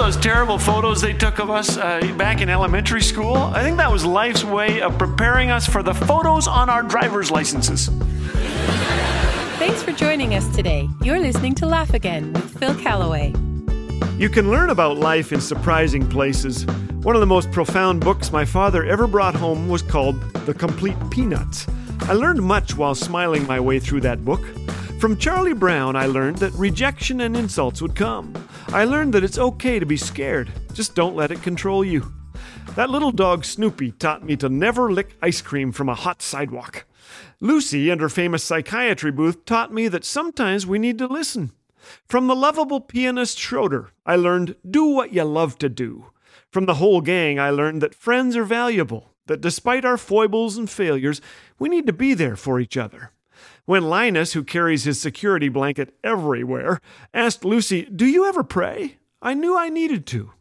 those terrible photos they took of us uh, back in elementary school? I think that was life's way of preparing us for the photos on our driver's licenses. Thanks for joining us today. You're listening to Laugh Again with Phil Callaway. You can learn about life in surprising places. One of the most profound books my father ever brought home was called The Complete Peanuts. I learned much while smiling my way through that book. From Charlie Brown, I learned that rejection and insults would come. I learned that it's okay to be scared, just don't let it control you. That little dog Snoopy taught me to never lick ice cream from a hot sidewalk. Lucy and her famous psychiatry booth taught me that sometimes we need to listen. From the lovable pianist Schroeder, I learned do what you love to do. From the whole gang, I learned that friends are valuable, that despite our foibles and failures, we need to be there for each other. When Linus, who carries his security blanket everywhere, asked Lucy, Do you ever pray? I knew I needed to.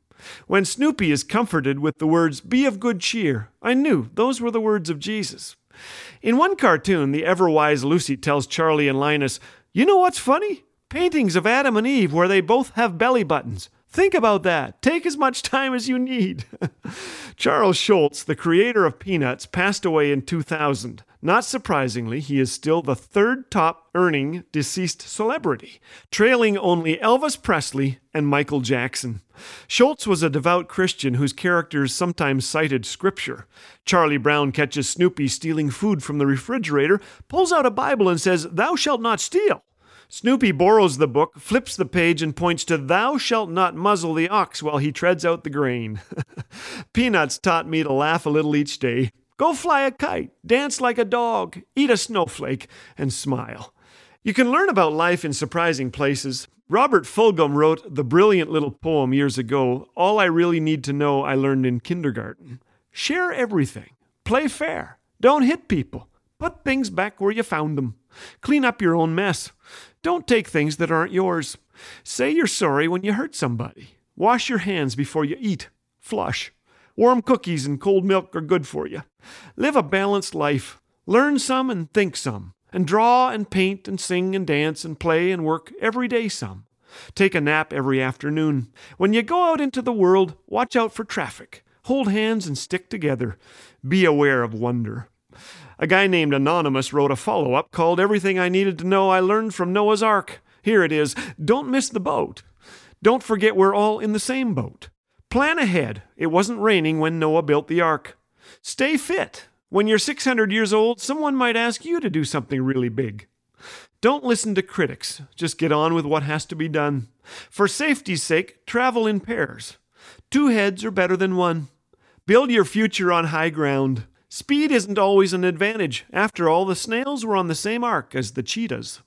When Snoopy is comforted with the words, Be of good cheer, I knew those were the words of Jesus. In one cartoon, the ever wise Lucy tells Charlie and Linus, You know what's funny? Paintings of Adam and Eve where they both have belly buttons. Think about that. Take as much time as you need. Charles Schulz, the creator of Peanuts, passed away in 2000. Not surprisingly, he is still the third top earning deceased celebrity, trailing only Elvis Presley and Michael Jackson. Schulz was a devout Christian whose characters sometimes cited scripture. Charlie Brown catches Snoopy stealing food from the refrigerator, pulls out a Bible, and says, Thou shalt not steal. Snoopy borrows the book, flips the page, and points to Thou shalt not muzzle the ox while he treads out the grain. Peanuts taught me to laugh a little each day. Go fly a kite, dance like a dog, eat a snowflake, and smile. You can learn about life in surprising places. Robert Fulghum wrote the brilliant little poem years ago All I Really Need to Know I Learned in Kindergarten. Share everything. Play fair. Don't hit people. Put things back where you found them. Clean up your own mess. Don't take things that aren't yours. Say you're sorry when you hurt somebody. Wash your hands before you eat. Flush. Warm cookies and cold milk are good for you. Live a balanced life. Learn some and think some. And draw and paint and sing and dance and play and work every day some. Take a nap every afternoon. When you go out into the world, watch out for traffic. Hold hands and stick together. Be aware of wonder. A guy named Anonymous wrote a follow up called Everything I Needed to Know I Learned from Noah's Ark. Here it is Don't miss the boat. Don't forget we're all in the same boat. Plan ahead. It wasn't raining when Noah built the ark. Stay fit. When you're 600 years old, someone might ask you to do something really big. Don't listen to critics. Just get on with what has to be done. For safety's sake, travel in pairs. Two heads are better than one. Build your future on high ground. Speed isn't always an advantage. After all, the snails were on the same ark as the cheetahs.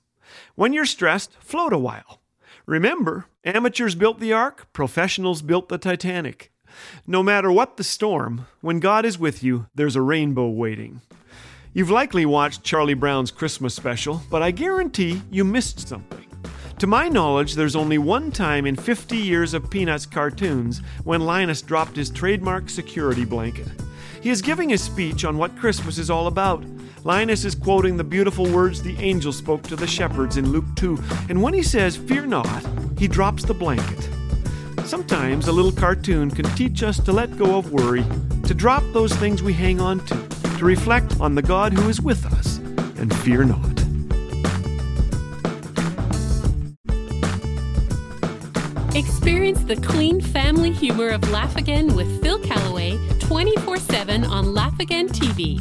When you're stressed, float a while. Remember, amateurs built the ark, professionals built the Titanic. No matter what the storm, when God is with you, there's a rainbow waiting. You've likely watched Charlie Brown's Christmas special, but I guarantee you missed something. To my knowledge, there's only one time in 50 years of Peanuts cartoons when Linus dropped his trademark security blanket. He is giving a speech on what Christmas is all about. Linus is quoting the beautiful words the angel spoke to the shepherds in Luke 2, and when he says, Fear not, he drops the blanket. Sometimes a little cartoon can teach us to let go of worry, to drop those things we hang on to, to reflect on the God who is with us, and fear not. Experience the clean family humor of Laugh Again with Phil Callaway 24 7 on Laugh Again TV.